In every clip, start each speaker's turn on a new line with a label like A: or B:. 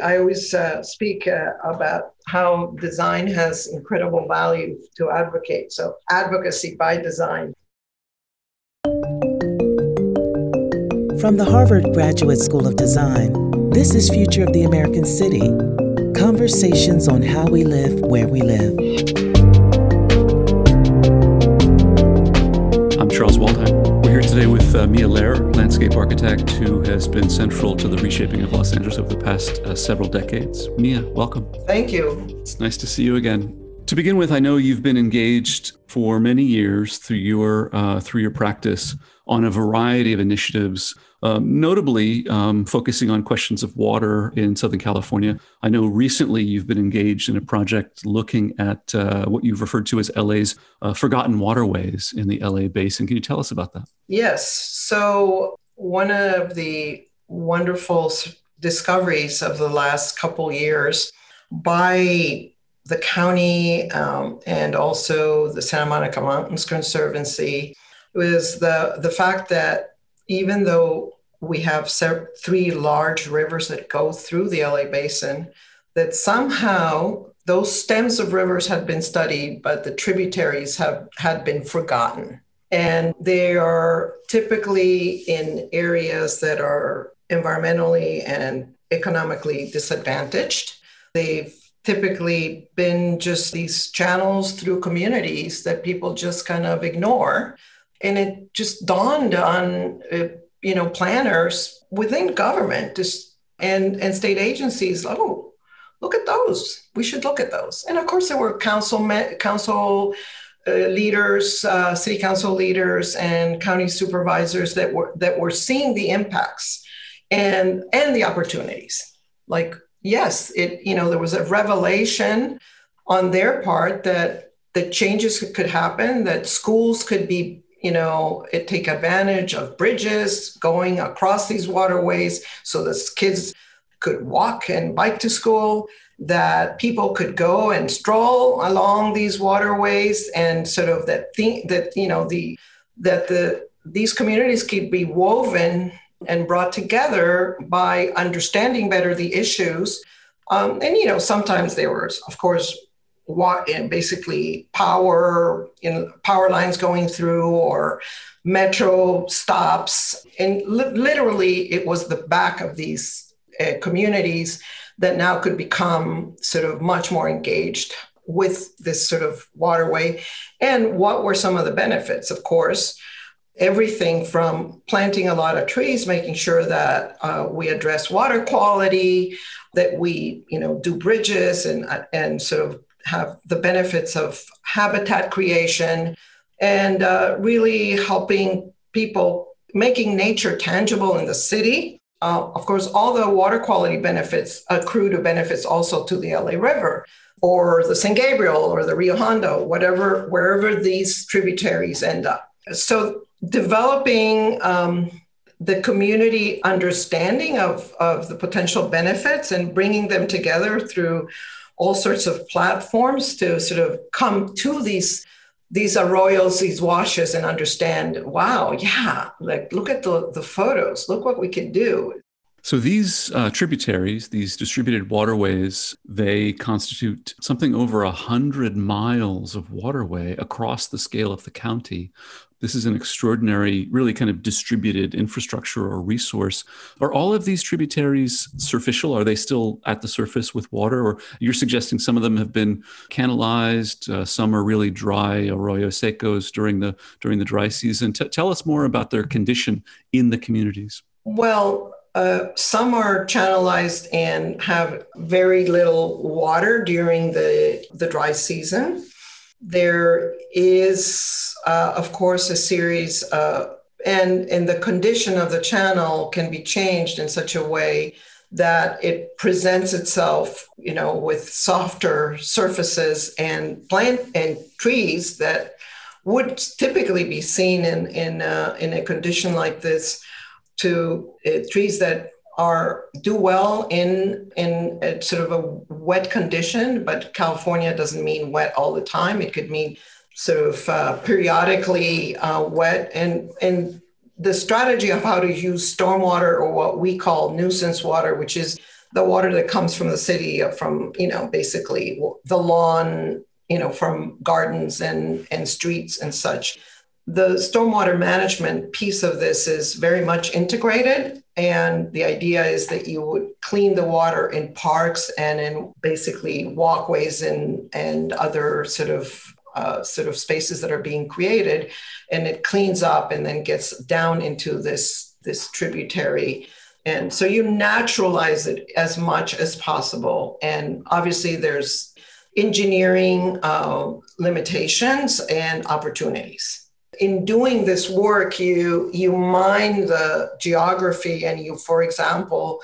A: I always uh, speak uh, about how design has incredible value to advocate. So, advocacy by design.
B: From the Harvard Graduate School of Design, this is Future of the American City Conversations on how we live where we live.
C: Uh, Mia Lehrer, landscape architect who has been central to the reshaping of Los Angeles over the past uh, several decades. Mia, welcome.
A: Thank you.
C: It's nice to see you again. To begin with, I know you've been engaged for many years through your uh, through your practice on a variety of initiatives, um, notably um, focusing on questions of water in Southern California. I know recently you've been engaged in a project looking at uh, what you've referred to as LA's uh, forgotten waterways in the LA basin. Can you tell us about that?
A: Yes. So one of the wonderful discoveries of the last couple years by the county um, and also the Santa Monica Mountains Conservancy was the the fact that even though we have three large rivers that go through the LA basin, that somehow those stems of rivers had been studied, but the tributaries have had been forgotten. And they are typically in areas that are environmentally and economically disadvantaged. They've typically been just these channels through communities that people just kind of ignore and it just dawned on uh, you know planners within government just and and state agencies oh look at those. We should look at those. And of course there were council council uh, leaders uh, city council leaders and county supervisors that were that were seeing the impacts and and the opportunities. Like yes it you know there was a revelation on their part that that changes could happen that schools could be you know, it take advantage of bridges going across these waterways so that kids could walk and bike to school, that people could go and stroll along these waterways and sort of that thing that, you know, the that the these communities could be woven and brought together by understanding better the issues. Um, and you know, sometimes there was, of course, what basically power in power lines going through or metro stops. And li- literally it was the back of these uh, communities that now could become sort of much more engaged with this sort of waterway. And what were some of the benefits? Of course everything from planting a lot of trees making sure that uh, we address water quality that we you know do bridges and and sort of have the benefits of habitat creation and uh, really helping people making nature tangible in the city. Uh, of course, all the water quality benefits accrue to benefits also to the LA River or the San Gabriel or the Rio Hondo, whatever, wherever these tributaries end up. So developing um, the community understanding of, of the potential benefits and bringing them together through all sorts of platforms to sort of come to these these arroyos, these washes, and understand, wow, yeah, like look at the, the photos, look what we can do.
C: So these uh, tributaries, these distributed waterways, they constitute something over a hundred miles of waterway across the scale of the county this is an extraordinary, really kind of distributed infrastructure or resource. Are all of these tributaries surficial? Are they still at the surface with water? Or you're suggesting some of them have been canalized, uh, some are really dry, arroyo secos during the, during the dry season. T- tell us more about their condition in the communities.
A: Well, uh, some are channelized and have very little water during the, the dry season. There is, uh, of course, a series, uh, and, and the condition of the channel can be changed in such a way that it presents itself, you know, with softer surfaces and plant and trees that would typically be seen in in uh, in a condition like this to uh, trees that are do well in in a sort of a wet condition, but California doesn't mean wet all the time. It could mean sort of uh, periodically uh, wet, and and the strategy of how to use stormwater or what we call nuisance water, which is the water that comes from the city, uh, from, you know, basically the lawn, you know, from gardens and, and streets and such. The stormwater management piece of this is very much integrated. And the idea is that you would clean the water in parks and in basically walkways and, and other sort of uh, sort of spaces that are being created, and it cleans up and then gets down into this this tributary. And so you naturalize it as much as possible. And obviously, there's engineering uh, limitations and opportunities. In doing this work, you you mine the geography, and you, for example,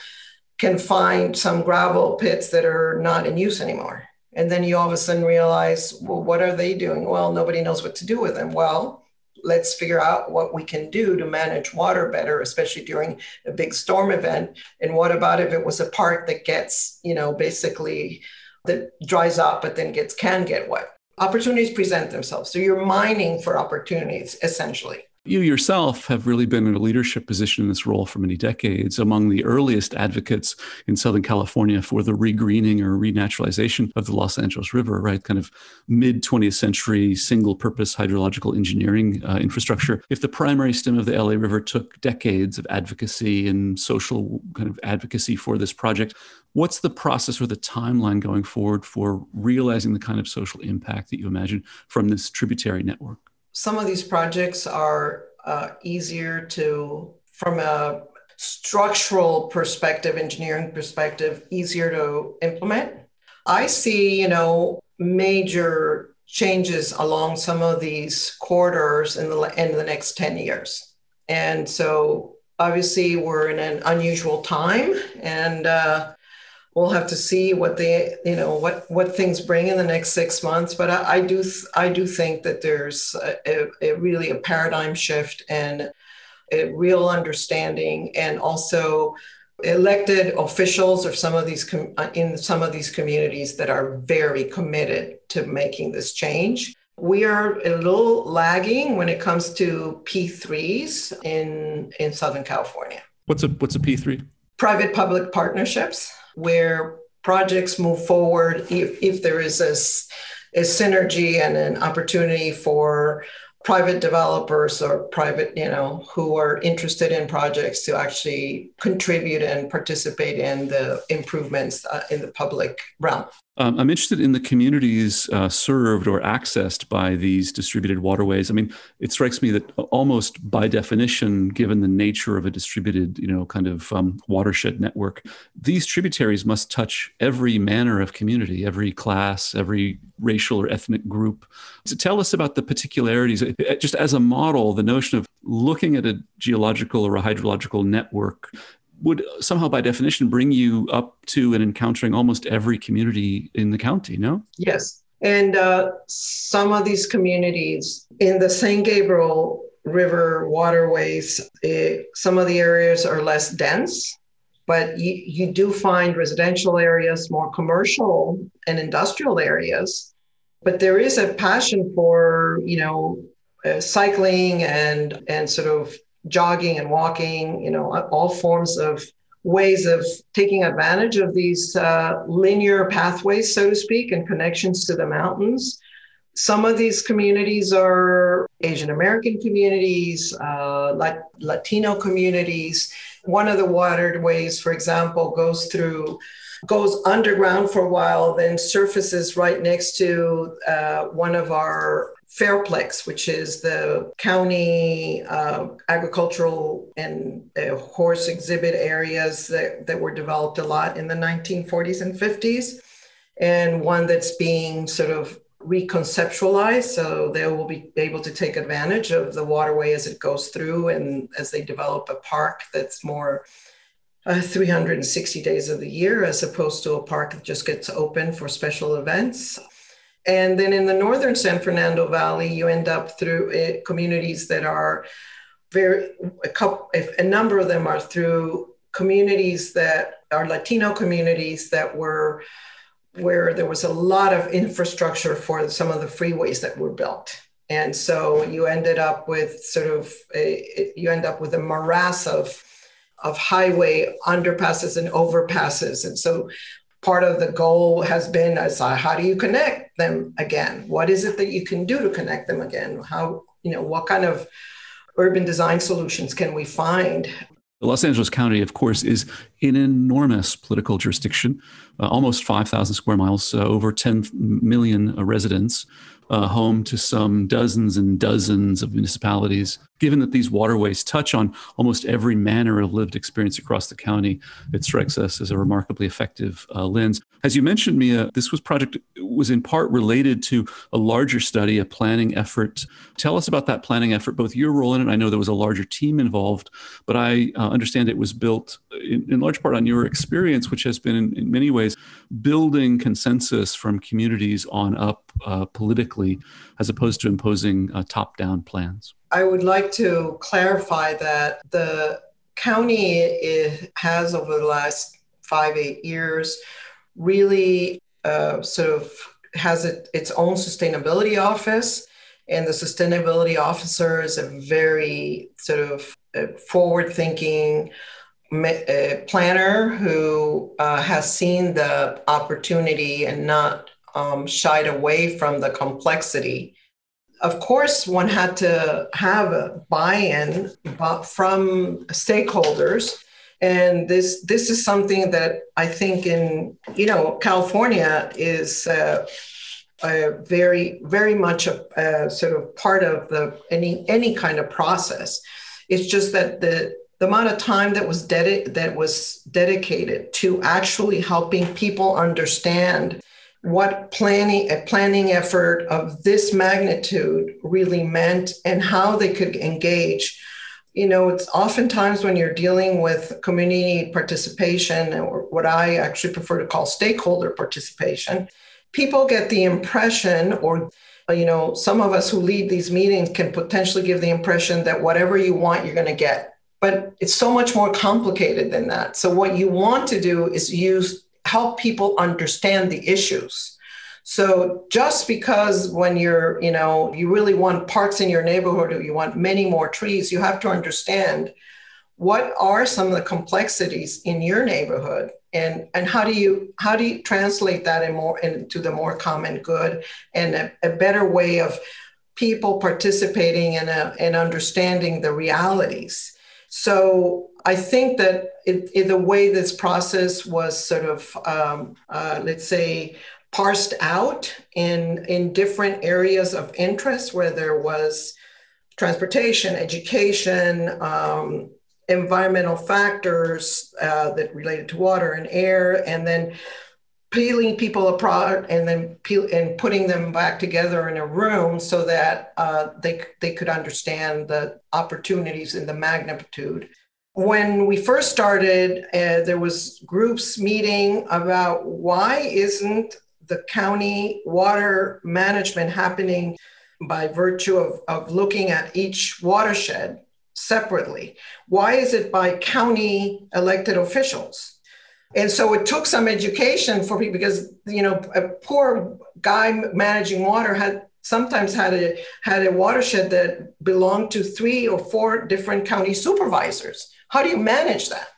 A: can find some gravel pits that are not in use anymore and then you all of a sudden realize, well, what are they doing? Well, nobody knows what to do with them. Well, let's figure out what we can do to manage water better, especially during a big storm event. And what about if it was a park that gets, you know, basically that dries up but then gets can get wet? Opportunities present themselves. So you're mining for opportunities essentially.
C: You yourself have really been in a leadership position in this role for many decades, among the earliest advocates in Southern California for the regreening or renaturalization of the Los Angeles River, right? Kind of mid 20th century single purpose hydrological engineering uh, infrastructure. If the primary stem of the LA River took decades of advocacy and social kind of advocacy for this project, what's the process or the timeline going forward for realizing the kind of social impact that you imagine from this tributary network?
A: Some of these projects are uh, easier to, from a structural perspective, engineering perspective, easier to implement. I see, you know, major changes along some of these corridors in the in the next 10 years. And so obviously we're in an unusual time and uh, we'll have to see what they you know what what things bring in the next six months but i, I do i do think that there's a, a, really a paradigm shift and a real understanding and also elected officials of some of these com- uh, in some of these communities that are very committed to making this change. We are a little lagging when it comes to p3s in in southern california.
C: What's a what's a p3
A: private public partnerships where projects move forward if, if there is a, a synergy and an opportunity for private developers or private, you know, who are interested in projects to actually contribute and participate in the improvements uh, in the public realm.
C: Um, I'm interested in the communities uh, served or accessed by these distributed waterways. I mean, it strikes me that almost by definition, given the nature of a distributed, you know, kind of um, watershed network, these tributaries must touch every manner of community, every class, every racial or ethnic group. So tell us about the particularities, just as a model, the notion of looking at a geological or a hydrological network would somehow by definition bring you up to and encountering almost every community in the county no?
A: Yes. And uh, some of these communities in the san gabriel river waterways it, eh, some of the areas are less dense but you, you do find residential areas more commercial and industrial areas. But there is a passion for you know uh, cycling and and sort of jogging and walking, you know, all forms of ways of taking advantage of these uh, linear pathways, so to speak, and connections to the mountains. Some of these communities are Asian American communities, uh, Latino communities. One of the waterways, for example, goes through goes underground for a while, then surfaces right next to uh, one of our Fairplex, which is the county uh, agricultural and uh, horse exhibit areas that, that were developed a lot in the 1940s and 50s, and one that's being sort of reconceptualized. So they will be able to take advantage of the waterway as it goes through and as they develop a park that's more uh, 360 days of the year as opposed to a park that just gets open for special events. And then in the northern San Fernando Valley, you end up through eh, communities that are very, a, couple, a number of them are through communities that are Latino communities that were where there was a lot of infrastructure for some of the freeways that were built. And so you ended up with sort of a, you end up with a morass of of highway underpasses and overpasses. And so part of the goal has been as uh, how do you connect them again? What is it that you can do to connect them again? How, you know, what kind of urban design solutions can we find
C: Los Angeles County, of course, is an enormous political jurisdiction, uh, almost 5,000 square miles, uh, over 10 million uh, residents uh, home to some dozens and dozens of municipalities. Given that these waterways touch on almost every manner of lived experience across the county, it strikes us as a remarkably effective uh, lens. As you mentioned, Mia, this was project was in part related to a larger study, a planning effort. Tell us about that planning effort, both your role in it. I know there was a larger team involved, but I uh, understand it was built in, in, large part on your experience, which has been in, in many ways building consensus from communities on up uh, politically, as opposed to imposing uh, top-down plans.
A: I would like to clarify that the county has over the last five eight years really uh, sort of has it, its own sustainability office and the sustainability officer is a very sort of uh, forward thinking planner who uh, has seen the opportunity and not um, shied away from the complexity. Of course, one had to have a buy-in from stakeholders, and this this is something that I think in you know California is. Uh, very, very much a, a, sort of part of the any any kind of process. It's just that the the amount of time that was dedi- that was dedicated to actually helping people understand what planning a planning effort of this magnitude really meant and how they could engage you know it's oftentimes when you're dealing with community participation or what i actually prefer to call stakeholder participation people get the impression or you know some of us who lead these meetings can potentially give the impression that whatever you want you're going to get but it's so much more complicated than that. So what you want to do is use help people understand the issues. So just because when you're, you know, you really want parks in your neighborhood or you want many more trees, you have to understand what are some of the complexities in your neighborhood and and how do you how do you translate that in more into the more common good and a, a better way of people participating in a, and understanding the realities so I think that the way this process was sort of, um, uh, let's say, parsed out in, in different areas of interest where there was transportation, education, um, environmental factors uh, that related to water and air, and then peeling people apart and then peel, and putting them back together in a room so that uh, they, they could understand the opportunities and the magnitude. When we first started, uh, there was groups meeting about why isn't the county water management happening by virtue of, of looking at each watershed separately? Why is it by county elected officials? And so it took some education for people because you know a poor guy managing water had sometimes had a had a watershed that belonged to three or four different county supervisors. How do you manage that?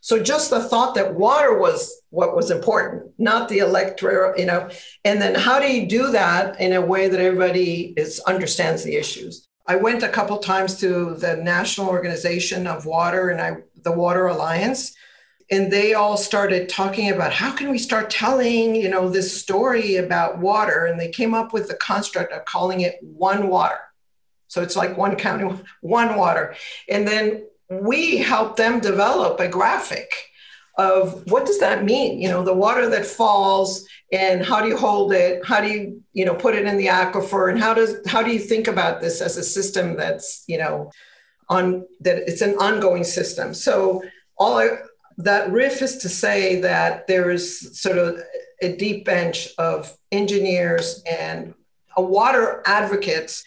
A: So just the thought that water was what was important, not the electoral, you know, and then how do you do that in a way that everybody is understands the issues? I went a couple times to the National Organization of Water and I the Water Alliance and they all started talking about how can we start telling you know this story about water? And they came up with the construct of calling it one water. So it's like one county one water. And then we helped them develop a graphic of what does that mean? You know the water that falls and how do you hold it? How do you you know put it in the aquifer? And how does how do you think about this as a system that's you know on that it's an ongoing system? So all I, that riff is to say that there is sort of a deep bench of engineers and water advocates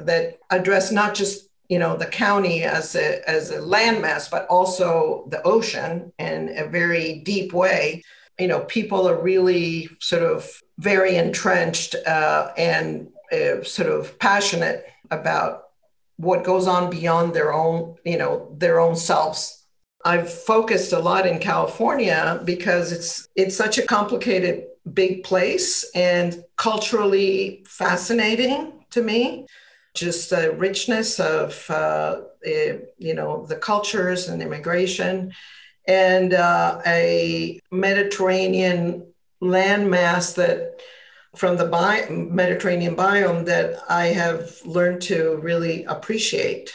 A: that address not just you know the county as a as a landmass but also the ocean in a very deep way. You know people are really sort of very entrenched uh, and uh, sort of passionate about what goes on beyond their own you know their own selves I've focused a lot in California because it's it's such a complicated big place and culturally fascinating to me. Just the richness of uh, it, you know the cultures and immigration, and uh, a Mediterranean landmass that from the bi- Mediterranean biome that I have learned to really appreciate.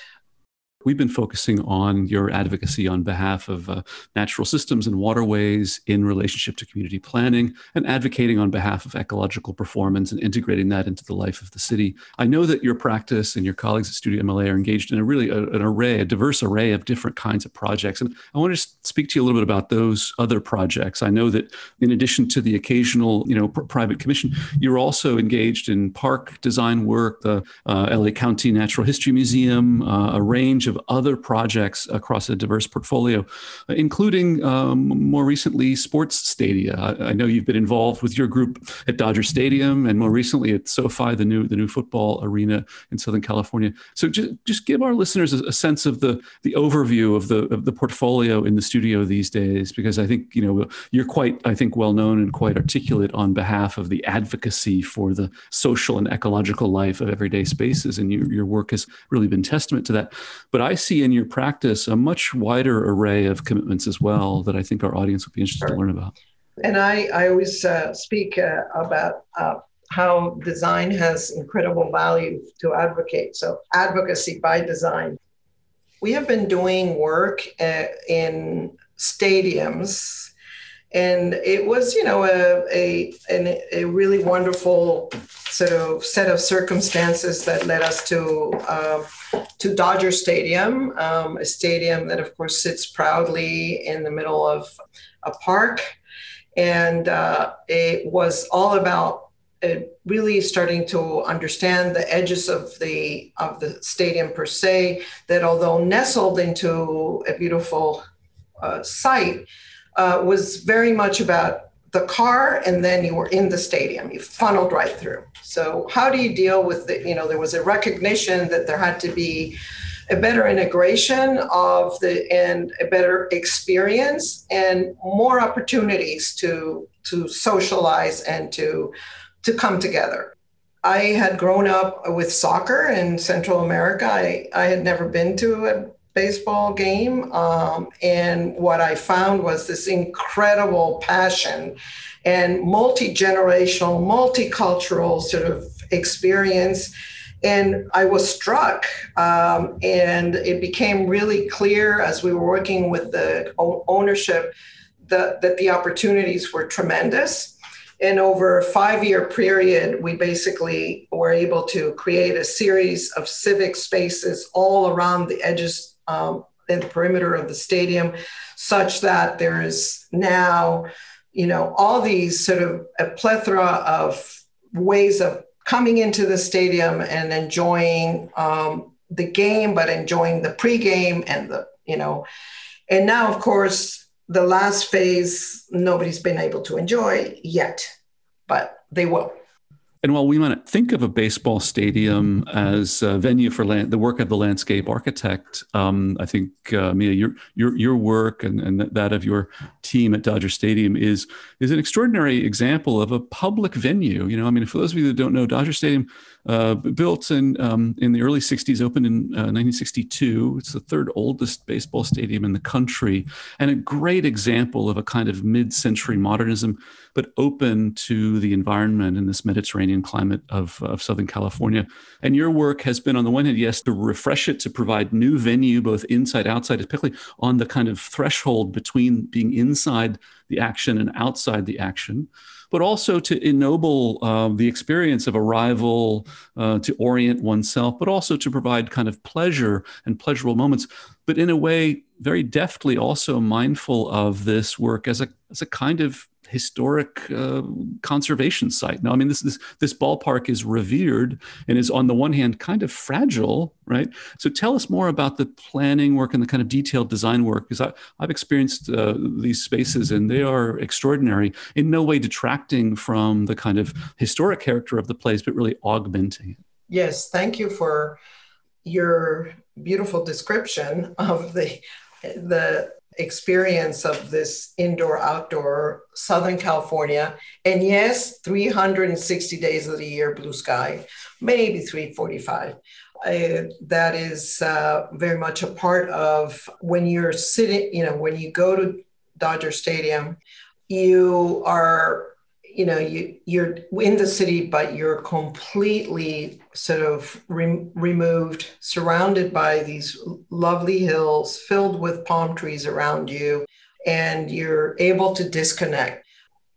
C: We've been focusing on your advocacy on behalf of uh, natural systems and waterways in relationship to community planning and advocating on behalf of ecological performance and integrating that into the life of the city. I know that your practice and your colleagues at Studio MLA are engaged in a really a, an array, a diverse array of different kinds of projects. And I want to speak to you a little bit about those other projects. I know that in addition to the occasional, you know, pr- private commission, you're also engaged in park design work, the uh, LA County Natural History Museum, uh, a range of other projects across a diverse portfolio, including um, more recently sports stadia. I, know you've been involved with your group at Dodger Stadium and more recently at SoFi, the new the new football arena in Southern California. So just just give our listeners a, a sense of the the overview of the of the portfolio in the studio these days, because I think you know you're quite I think well known and quite articulate on behalf of the advocacy for the social and ecological life of everyday spaces, and your your work has really been testament to that. But I see in your practice a much wider array of commitments as well that I think our audience would be interested sure. to learn about.
A: And I, I always uh, speak uh, about uh, how design has incredible value to advocate. So, advocacy by design. We have been doing work uh, in stadiums and it was you know a, a, a, really wonderful sort of set of circumstances that led us to uh, to Dodger Stadium, um, a stadium that of course sits proudly in the middle of a park, and uh, it was all about uh, really starting to understand the edges of the of the stadium per se. That although nestled into a beautiful uh, site uh, was very much about the car and then you were in the stadium. You funneled right through. So how do you deal with the you know there was a recognition that there had to be a better integration of the and a better experience and more opportunities to to socialize and to to come together. I had grown up with soccer in central america. I, I had never been to a baseball game. Um, and what I found was this incredible passion and multi generational, multicultural sort of experience. And I was struck, um, and it became really clear as we were working with the ownership that, that the opportunities were tremendous. And over a five year period, we basically were able to create a series of civic spaces all around the edges um, in the perimeter of the stadium, such that there is now, you know, all these sort of a plethora of ways of coming into the stadium and enjoying um, the game, but enjoying the pregame and the, you know, and now, of course, the last phase nobody's been able to enjoy yet, but they will.
C: And while we might think of a baseball stadium as a venue for land, the work of the landscape architect, um, I think uh, Mia, your your your work and, and that of your team at Dodger Stadium is is an extraordinary example of a public venue. You know, I mean, for those of you that don't know, Dodger Stadium uh, built in um, in the early '60s, opened in uh, 1962. It's the third oldest baseball stadium in the country, and a great example of a kind of mid-century modernism, but open to the environment in this Mediterranean climate of, of Southern California. And your work has been, on the one hand, yes, to refresh it, to provide new venue, both inside, outside, particularly on the kind of threshold between being inside the action and outside the action but also to ennoble uh, the experience of arrival, uh, to orient oneself, but also to provide kind of pleasure and pleasurable moments, but in a way very deftly also mindful of this work as a, as a kind of historic uh, conservation site. Now, I mean, this, this this ballpark is revered and is on the one hand kind of fragile, right? So, tell us more about the planning work and the kind of detailed design work, because I've experienced uh, these spaces and they are extraordinary. In no way detracting from the kind of historic character of the place, but really augmenting it.
A: Yes, thank you for your beautiful description of the the experience of this indoor outdoor Southern California. And yes, 360 days of the year, blue sky, maybe 345. Uh, that is uh, very much a part of when you're sitting, you know, when you go to Dodger Stadium, you are you know you you're in the city but you're completely sort of re- removed surrounded by these lovely hills filled with palm trees around you and you're able to disconnect.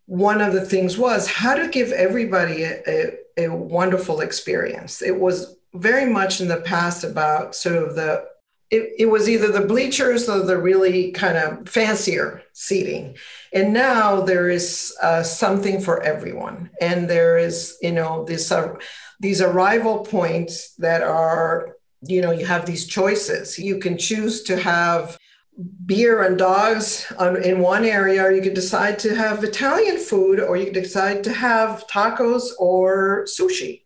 A: One of the things was how to give everybody a, a, a wonderful experience. It was very much in the past about sort of the it, it was either the bleachers or the really kind of fancier seating. And now there is uh, something for everyone. And there is, you know, this, uh, these arrival points that are, you know, you have these choices. You can choose to have beer and dogs on, in one area, or you could decide to have Italian food, or you could decide to have tacos or sushi.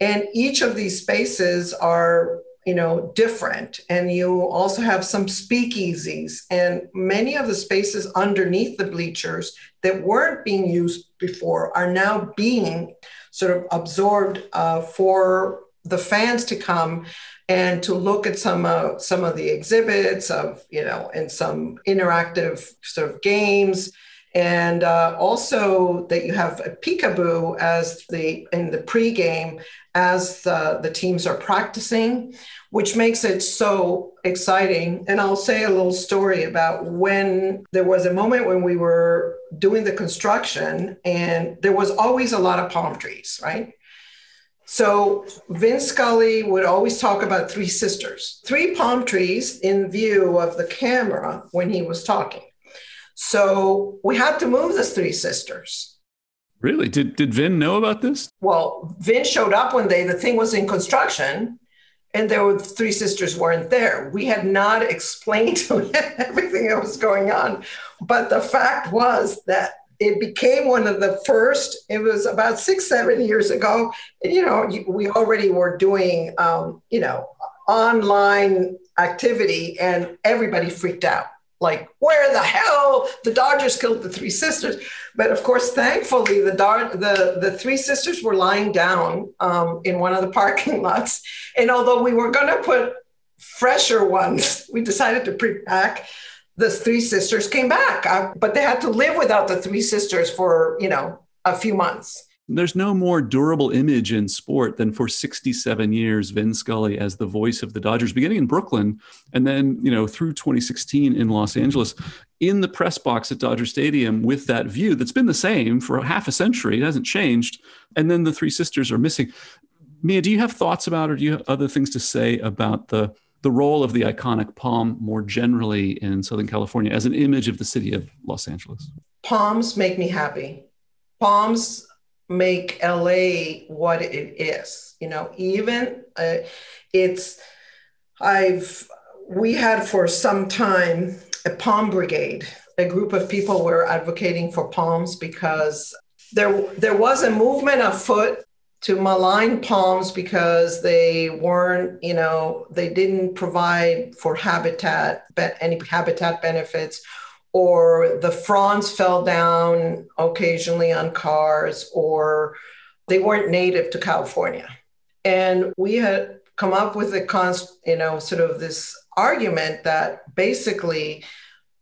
A: And each of these spaces are you know different. And you also have some speakeasies and many of the spaces underneath the bleachers that weren't being used before are now being sort of absorbed uh, for the fans to come and to look at some uh, some of the exhibits of you know and some interactive sort of games. And uh, also that you have a peekaboo as the in the pregame as the, the teams are practicing, which makes it so exciting. And I'll say a little story about when there was a moment when we were doing the construction, and there was always a lot of palm trees, right? So Vin Scully would always talk about three sisters, three palm trees in view of the camera when he was talking. So we had to move the three sisters.
C: Really? Did did Vin know about this?
A: Well, Vin showed up one day. The thing was in construction, and there were three sisters weren't there. We had not explained to him everything that was going on, but the fact was that it became one of the first. It was about six, seven years ago. And, you know, we already were doing, um, you know, online activity, and everybody freaked out like where the hell the Dodgers killed the three sisters. But of course, thankfully, the the the three sisters were lying down um, in one of the parking lots. And although we were going to put fresher ones, we decided to back. The three sisters came back, uh, but they had to live without the three sisters for you know a few months.
C: There's no more durable image in sport than for 67 years, Vin Scully as the voice of the Dodgers, beginning in Brooklyn and then, you know, through 2016 in Los Angeles, in the press box at Dodger Stadium with that view that's been the same for half a century. It hasn't changed. And then the three sisters are missing. Mia, do you have thoughts about, or do you have other things to say about the the role of the iconic palm more generally in Southern California as an image of the city of Los Angeles?
A: Palms make me happy. Palms make LA what it is. You know, even uh, it's, I've, we had for some time a palm brigade. A group of people were advocating for palms because there, there was a movement afoot to malign palms because they weren't, you know, they didn't provide for habitat, any habitat benefits or the fronds fell down occasionally on cars, or they weren't native to California. And we had come up with a const, you know, sort of this argument that basically,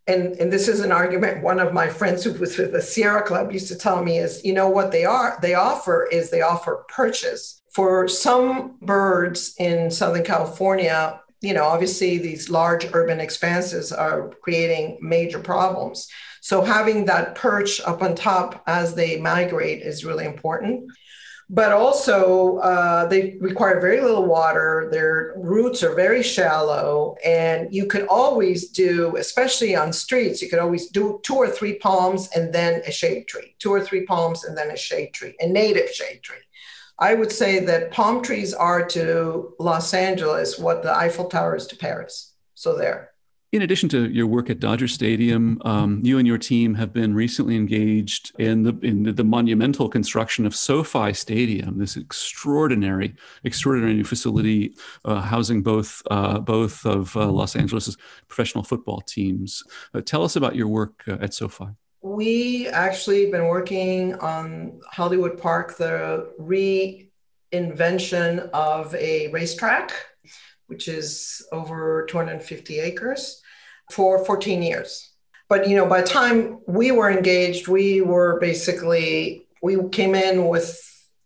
A: and, and this is an argument one of my friends who was with the Sierra Club used to tell me is, you know, what they are, they offer is they offer purchase. For some birds in Southern California, you know, obviously these large urban expanses are creating major problems. So having that perch up on top as they migrate is really important. But also, uh, they require very little water. Their roots are very shallow, and you could always do, especially on streets, you could always do two or three palms and then a shade tree, two or three palms and then a shade tree, a native shade tree. I would say that palm trees are to Los Angeles what the Eiffel Tower is to Paris. So there.
C: In addition to your work at Dodger Stadium, um, you and your team have been recently engaged in the in the, the, monumental construction of SoFi Stadium, this extraordinary, extraordinary new facility uh, housing both uh, both of uh, Los Angeles' professional football teams. Uh, tell us about your work uh, at SoFi.
A: We actually been working on Hollywood Park, the reinvention of a racetrack which is over 250 acres for 14 years. But you know, by the time we were engaged, we were basically we came in with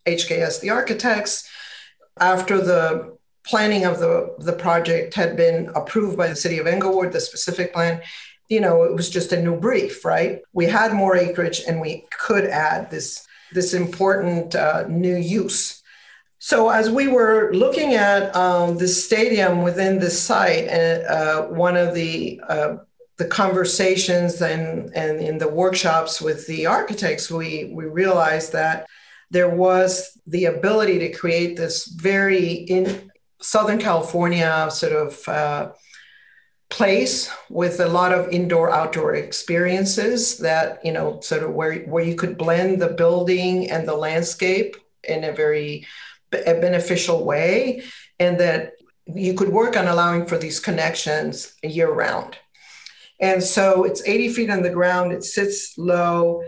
A: HKS, the architects, after the planning of the, the project had been approved by the city of Inglewood, the specific plan, you know, it was just a new brief, right? We had more acreage and we could add this, this important uh, new use. So as we were looking at um, the stadium within the site, and uh, one of the uh, the conversations and, and in the workshops with the architects, we we realized that there was the ability to create this very in Southern California sort of uh, place with a lot of indoor outdoor experiences that you know sort of where where you could blend the building and the landscape in a very a beneficial way and that you could work on allowing for these connections year round. And so it's 80 feet on the ground, it sits low.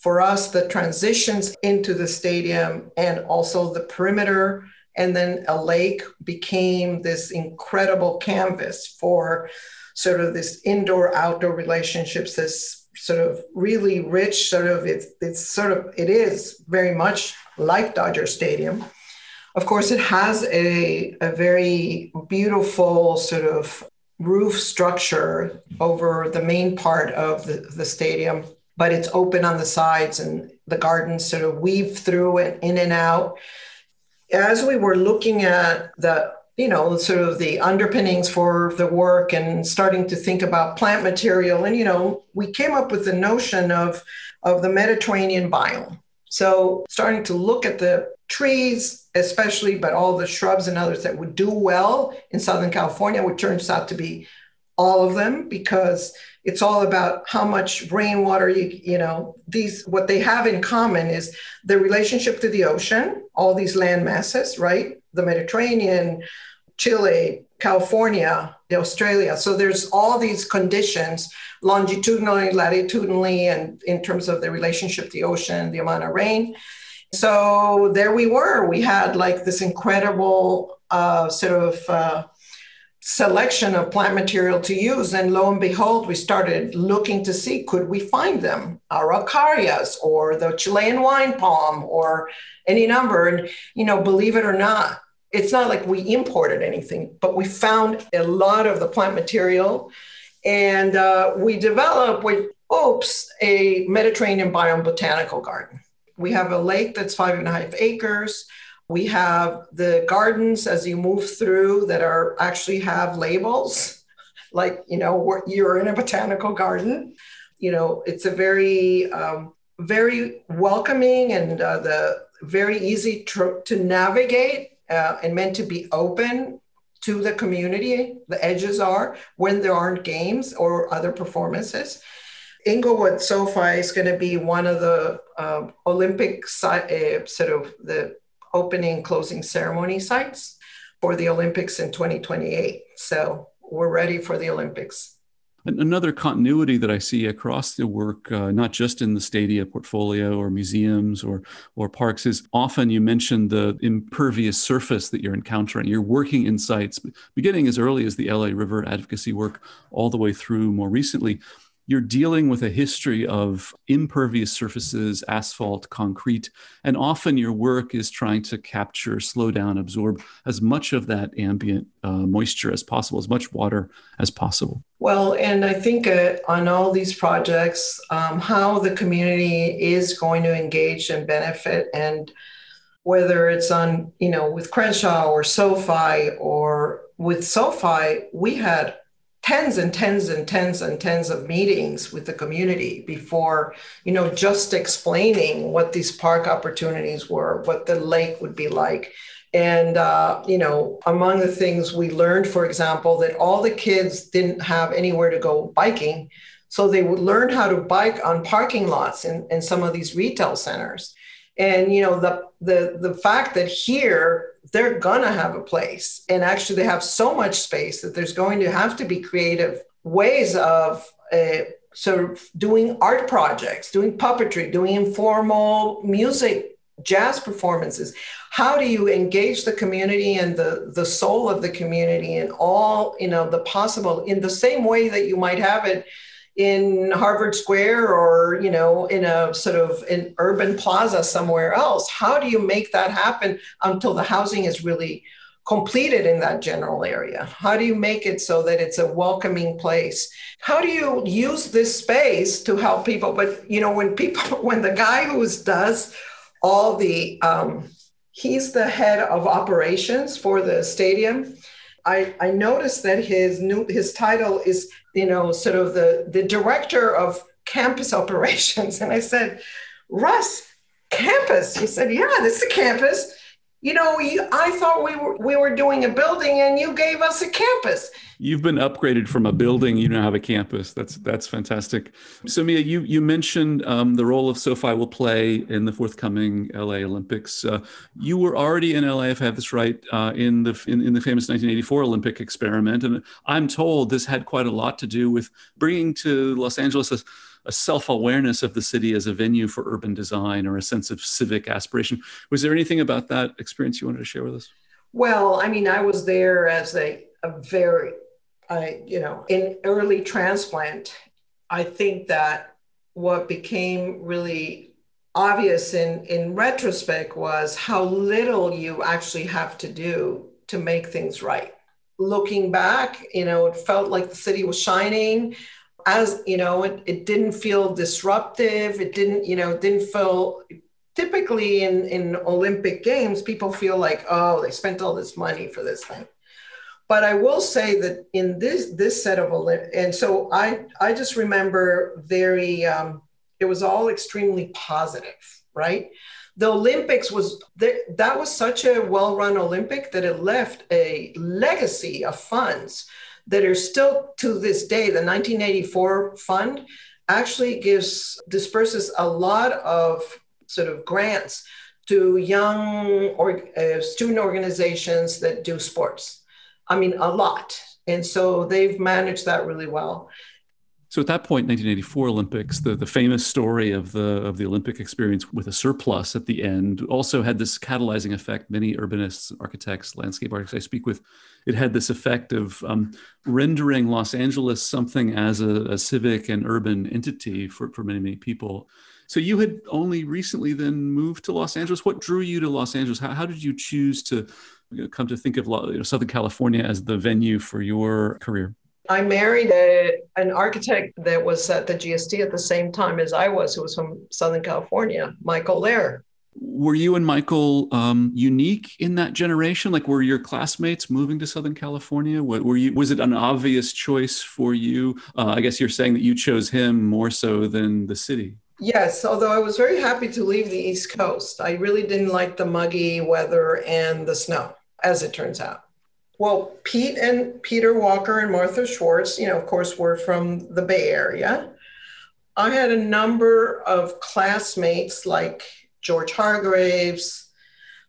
A: For us, the transitions into the stadium and also the perimeter and then a lake became this incredible canvas for sort of this indoor outdoor relationships this sort of really rich sort of it's it's sort of it is very much like dodger stadium of course, it has a, a very beautiful sort of roof structure over the main part of the, the stadium, but it's open on the sides and the gardens sort of weave through and in and out. As we were looking at the you know sort of the underpinnings for the work and starting to think about plant material and you know we came up with the notion of of the mediterranean biome. So starting to look at the trees, especially, but all the shrubs and others that would do well in Southern California, which turns out to be all of them because it's all about how much rainwater you you know these what they have in common is the relationship to the ocean all these land masses right? The mediterranean chile california australia. So there's all these conditions longitudinally latitudinally and in terms of the relationship to the ocean the amount of rain. So there we were. We had like this incredible uh, sort of uh, selection of plant material to use. And lo and behold, we started looking to see could we find them, araucarias or the Chilean wine palm or any number. And, you know, believe it or not, it's not like we imported anything, but we found a lot of the plant material. And uh, we developed with OPES a Mediterranean biome botanical garden. We have a lake that's five and a half acres. We have the gardens as you move through that are actually have labels, like, you know, you're in a botanical garden. You know, it's a very, um, very welcoming and uh, the very easy to, navigate uh, and meant to be open to the community. The edges are when there aren't games or other performances. Inglewood SoFi is going to be one of the um, Olympic si- uh, sort of the opening closing ceremony sites for the Olympics in 2028. So we're ready for the Olympics.
C: Another continuity that I see across the work, uh, not just in the stadia portfolio or museums or or parks, is often you mention the impervious surface that you're encountering. You're working in sites beginning as early as the LA River advocacy work, all the way through more recently you're dealing with a history of impervious surfaces, asphalt, concrete, and often your work is trying to capture, slow down, absorb as much of that ambient uh, moisture as possible, as much water as possible.
A: Well, and I think uh, on all these projects, um, how the community is going to engage and benefit and whether it's on, you know, with Crenshaw or SoFi or with SoFi, we had tens and tens and tens and tens of meetings with the community before you know just explaining what these park opportunities were what the lake would be like And, uh, you know, among the things we learned, for example, that all the kids didn't have anywhere to go biking. So they would learn how to bike on parking lots in, in some of these retail centers. And, you know, the, the, the fact that here they're to have a place. And actually they have so much space that there's going to have to be creative ways of uh, sort of doing art projects, doing puppetry, doing informal music jazz performances. How do you engage the community and the the soul of the community in all you know the possible in the same way that you might have it in harvard square or you know in a sort of an urban plaza somewhere else. How do you make that happen until the housing is really completed in that general area? How do you make it so that it's a welcoming place? How do you use this space to help people? But you know when people when the guy who does all the um, he's the head of operations for the stadium I, I noticed that his new his title is you know sort of the the director of campus operations. And i said russ campus? He said yeah this is a campus you know, I thought we were we were doing a building, and you gave us a campus.
C: You've been upgraded from a building. You now have a campus. That's that's fantastic. So Mia, you you mentioned um, the role of SoFi will play in the forthcoming LA Olympics. Uh, you were already in LA, if I have this right, uh, in the in, in the famous 1984 Olympic experiment, and I'm told this had quite a lot to do with bringing to Los Angeles a a self-awareness of the city as a venue for urban design or a sense of civic aspiration. Was there anything about that experience you wanted to share with us?
A: Well, I mean, I was there as a, a very, I, you know, in early transplant. I think that what became really obvious in, in retrospect was how little you actually have to do to make things right. Looking back, you know, it felt like the city was shining as you know it, it didn't feel disruptive. It didn't you know didn't feel typically in in olympic games people feel like oh they spent all this money for this thing. But i will say that in this this set of olympic and so i i just remember very um, it was all extremely positive right? The olympics was that that was such a well-run olympic that it left a legacy of funds that are still to this day, the 1984 fund actually gives disperses a lot of sort of grants to young or uh, student organizations that do sports. I mean, a lot. And so they've managed that really well.
C: So at that point, 1984 Olympics, the, the famous story of the of the Olympic experience with a surplus at the end also had this catalyzing effect. Many urbanists, architects, landscape architects I speak with, it had this effect of um, rendering Los Angeles something as a, a civic and urban entity for, for many, many people. So you had only recently then moved to Los Angeles. What drew you to Los Angeles? How, how did you choose to come to think of you know, Southern California as the venue for your career?
A: I married a, an architect that was at the GSD at the same time as I was, who was from Southern California, Michael Lehrer.
C: Were you and Michael um, unique in that generation? Like, were your classmates moving to Southern California? What, were you? Was it an obvious choice for you? Uh, I guess you're saying that you chose him more so than the city.
A: Yes, although I was very happy to leave the East Coast. I really didn't like the muggy weather and the snow, as it turns out. Well, Pete and Peter Walker and Martha Schwartz, you know, of course, were from the Bay Area. I had a number of classmates like George Hargreaves,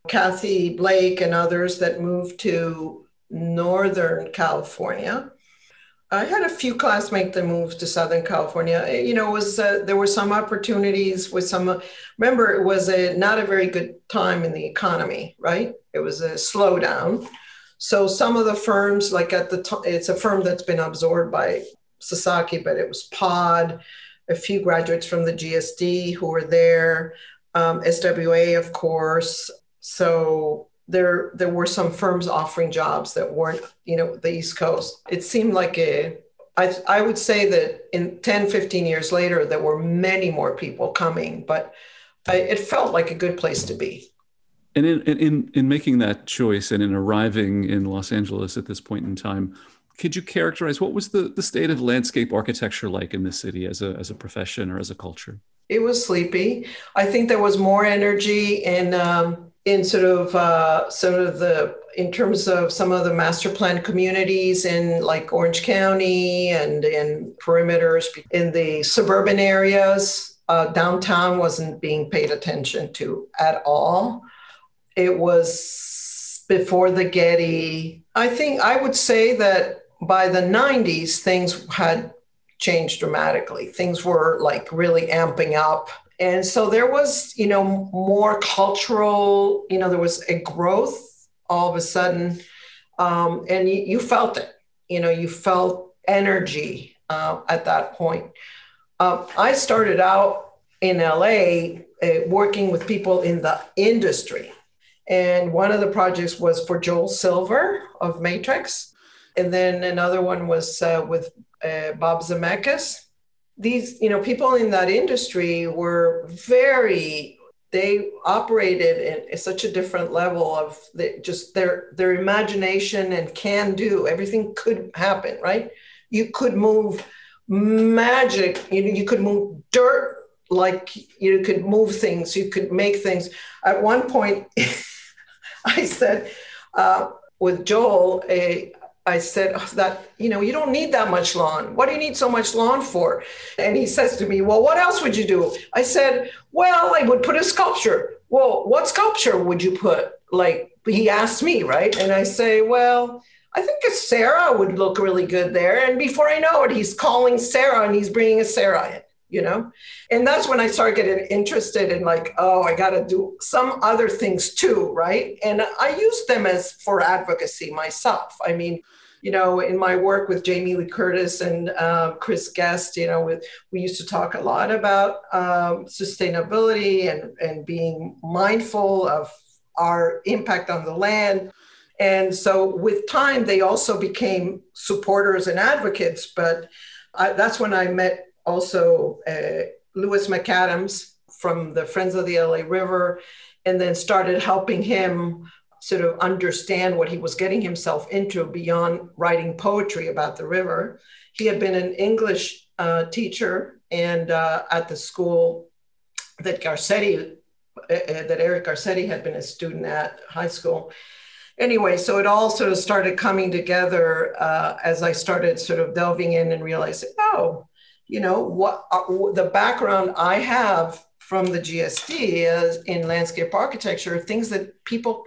A: Kathy Blake, and others that moved to Northern California. I had a few classmates that moved to Southern California. You know, was uh, there were some opportunities with some. remember, it was a not a very good time in the economy, right? It was a slowdown. So some of the firms, like at the time, it's a firm that's been absorbed by Sasaki, but it was Pod, a few graduates from the GSD who were there, um, SWA, of course. So there, there were some firms offering jobs that weren't, you know, the East Coast. It seemed like a, I, I would say that in 10, 15 years later, there were many more people coming, but I, it felt like a good place to be
C: and in, in in making that choice and in arriving in Los Angeles at this point in time, could you characterize what was the, the state of landscape architecture like in the city as a as a profession or as a culture?
A: It was sleepy. I think there was more energy in um, in sort of uh, sort of the in terms of some of the master plan communities in like Orange County and in perimeters in the suburban areas, uh, downtown wasn't being paid attention to at all. It was before the Getty. I think I would say that by the 90s, things had changed dramatically. Things were like really amping up. And so there was you know more cultural you know there was a growth all of a sudden. Um, and you, you, felt it. You know you felt energy uh, at that point. Uh, i started out in la uh, working with people in the industry and one of the projects was for joel silver of matrix. And then another one was uh, with uh, bob zemeckis. These you know people in that industry were very they operated at such a different level of the, just their their imagination and can do everything could happen right? You could move magic you know you could move dirt like you could move things you could make things. At one point i said uh, with joel a I said oh, that, you know, you don't need that much lawn. What do you need so much lawn for? And he says to me, Well, what else would you do? I said, Well, I would put a sculpture. Well, what sculpture would you put? Like he asked me, right? And I say, Well, I think a Serra would look really good there. And before I know it, he's calling Serra and he's bringing a Serra in you know? And that's when i started getting interested in like oh i got to do some other things too right? And i use them as for advocacy myself. I mean you know in my work with jamie lee curtis and uh, chris guest you know with, we used to talk a lot about um, sustainability and, and being mindful of our impact on the land. And so with time they also became supporters and advocates but I, that's when i met also uh, Lewis MacAdams from the Friends of the LA River, and then started helping him sort of understand what he was getting himself into beyond writing poetry about the river. He had been an English uh, teacher and uh, at the school that Garcetti, uh, uh, that Eric Garcetti had been a student at high school. Anyway, so it all sort of started coming together uh, as I started sort of delving in and realizing, oh, you know what uh, the background i have from the gsd is in landscape architecture things that people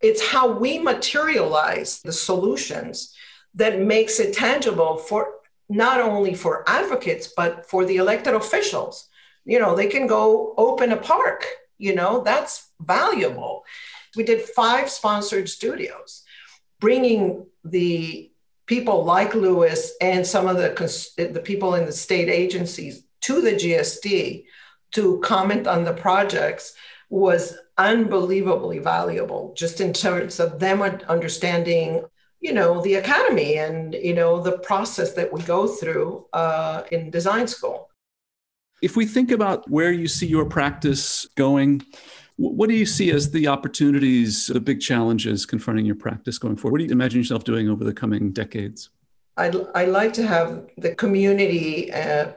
A: it's how we materialize the solutions that makes it tangible for not only for advocates but for the elected officials. You know they can go open a park you know that's valuable. We did five sponsored studios bringing the people like Lewis and some of the, the people in the state agencies to the GSD to comment on the projects was unbelievably valuable just in terms of them understanding you know the academy and you know the process that we go through uh, in design school.
C: If we think about where you see your practice going what do you see as the opportunities, the big challenges confronting your practice going forward? What do you imagine yourself doing over the coming decades?
A: I'd, I'd like to have the community uh,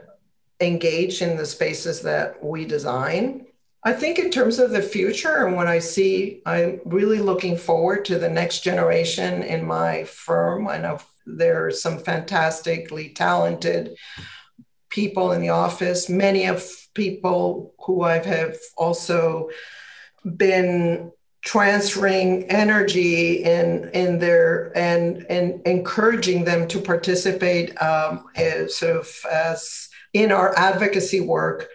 A: engaged in the spaces that we design. I think, in terms of the future and what I see, I'm really looking forward to the next generation in my firm. I know there are some fantastically talented people in the office, many of people who I have also been transferring energy in in their and and encouraging them to participate um, as sort of as in our advocacy work.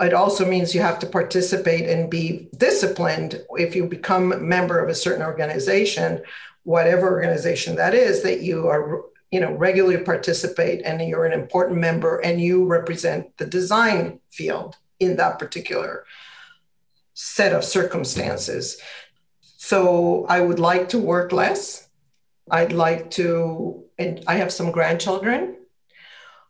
A: It also means you have to participate and be disciplined. If you become a member of a certain organization whatever organization that is that you are you know regularly participate and you're an important member and you represent the design field in that particular set of circumstances. So I would like to work less. I'd like to, and I have some grandchildren,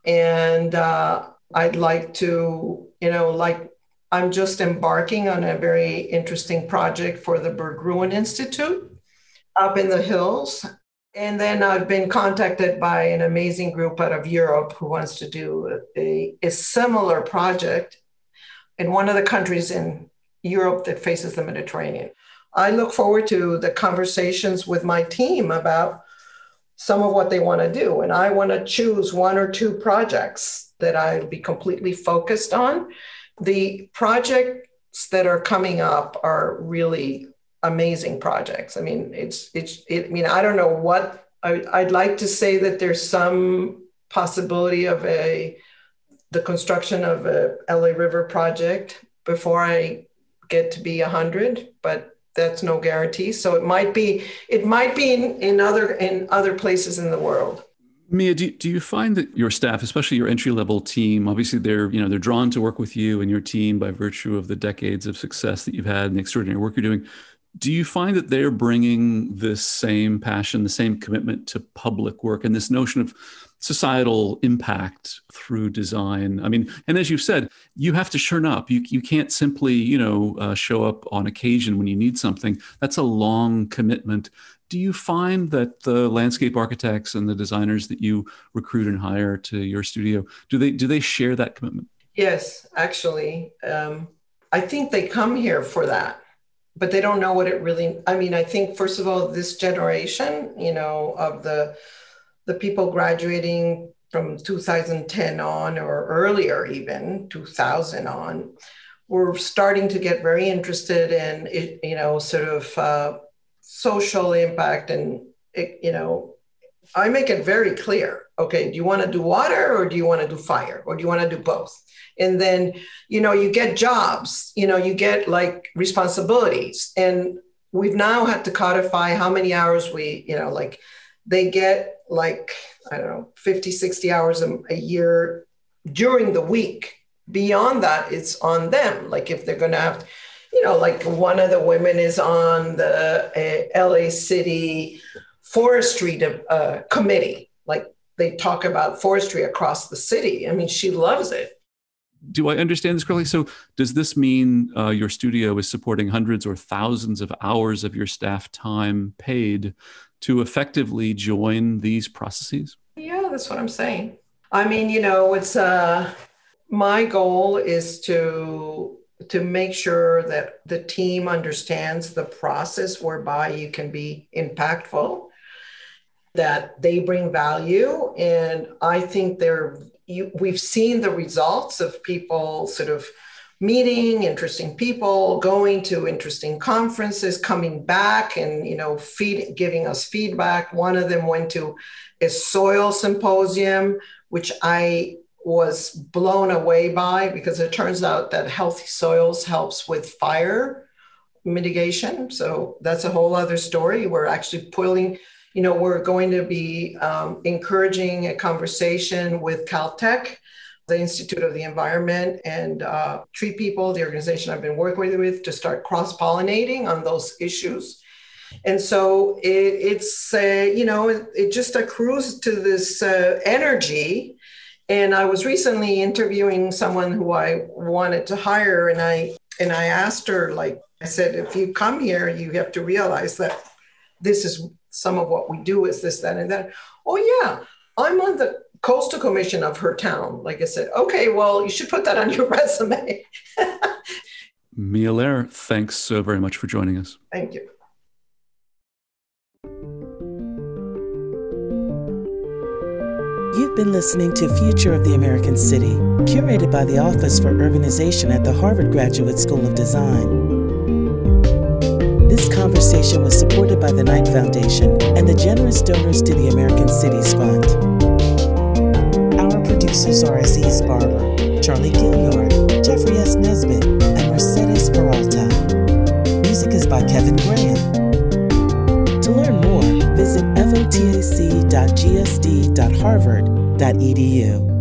A: and uh, I'd like to, you know, like I'm just embarking on a very interesting project for the Berggruen Institute up in the hills. And then I've been contacted by an amazing group out of Europe who wants to do a, a similar project in one of the countries in Europe that faces the Mediterranean. I look forward to the conversations with my team about some of what they want to do. And I want to choose one or two projects that I'll be completely focused on. The projects that are coming up are really amazing projects. I mean, it's, it's, it, I mean, I don't know what I, I'd like to say that there's some possibility of a, the construction of a LA River project before I get to be 100, but that's no guarantee. So it might be it might be in, in other in other places in the world.
C: Mia, do, do you find that your staff, especially your entry level team, obviously they're you know they're drawn to work with you and your team by virtue of the decades of success that you've had and the extraordinary work you're doing. Do you find that they're bringing this same passion, the same commitment to public work, and this notion of societal impact through design. I mean, and as you've said, you have to churn up. You, you can't simply, you know, uh, show up on occasion when you need something. That's a long commitment. Do you find that the landscape architects and the designers that you recruit and hire to your studio do they do they share that commitment?
A: Yes, actually, um, I think they come here for that but they don't know what it really i mean i think first of all this generation you know of the the people graduating from 2010 on or earlier even 2000 on were starting to get very interested in you know sort of uh, social impact. And you know i make it very clear okay do you want to do water or do you want to do fire or do you want to do both? And then you know you get jobs you know you get like responsibilities. And we've now had to codify how many hours we you know like they get like, I don't know, 50, 60 hours a, a year during the week. Beyond that, it's on them. Like if they're going to have, you know, like one of the women is on the uh, LA City Forestry uh, Committee. Like they talk about forestry across the city. I mean, she loves it.
C: Do I understand this correctly? So, does this mean uh, your studio is supporting hundreds or thousands of hours of your staff time paid to effectively join these processes?
A: Yeah, that's what I'm saying. I mean, you know, it's uh my goal is to to make sure that the team understands the process whereby you can be impactful that they bring value and i think they're you, we've seen the results of people sort of meeting interesting people, going to interesting conferences, coming back and you know feed, giving us feedback. One of them went to a soil symposium, which I was blown away by because it turns out that healthy soils helps with fire mitigation. So that's a whole other story. We're actually pulling, you know, we're going to be um, encouraging a conversation with Caltech the Institute of the Environment and uh, Tree People, the organization I've been working with, to start cross pollinating on those issues. And so it, it's, uh, you know, it, it, just accrues to this uh, energy. And I was recently interviewing someone who I wanted to hire, and I and I asked her, like I said, if you come here, you have to realize that this is some of what we do is this, that, and that. Oh yeah, I'm on the coastal commission of her town. Like I said, okay, well, you should put that on your resume.
C: Mia Lehrer, thanks so very much for joining us.
A: Thank you.
B: You've been listening to Future of the American City, curated by the Office for Urbanization at the Harvard Graduate School of Design. This conversation was supported by the Knight Foundation and the generous donors to the American Cities Fund producers are Aziz Barber, Charlie Gilliard, Jeffrey S. Nesbitt, and Mercedes Peralta. Music is by Kevin Graham. To learn more, visit fotac.gsd.harvard.edu.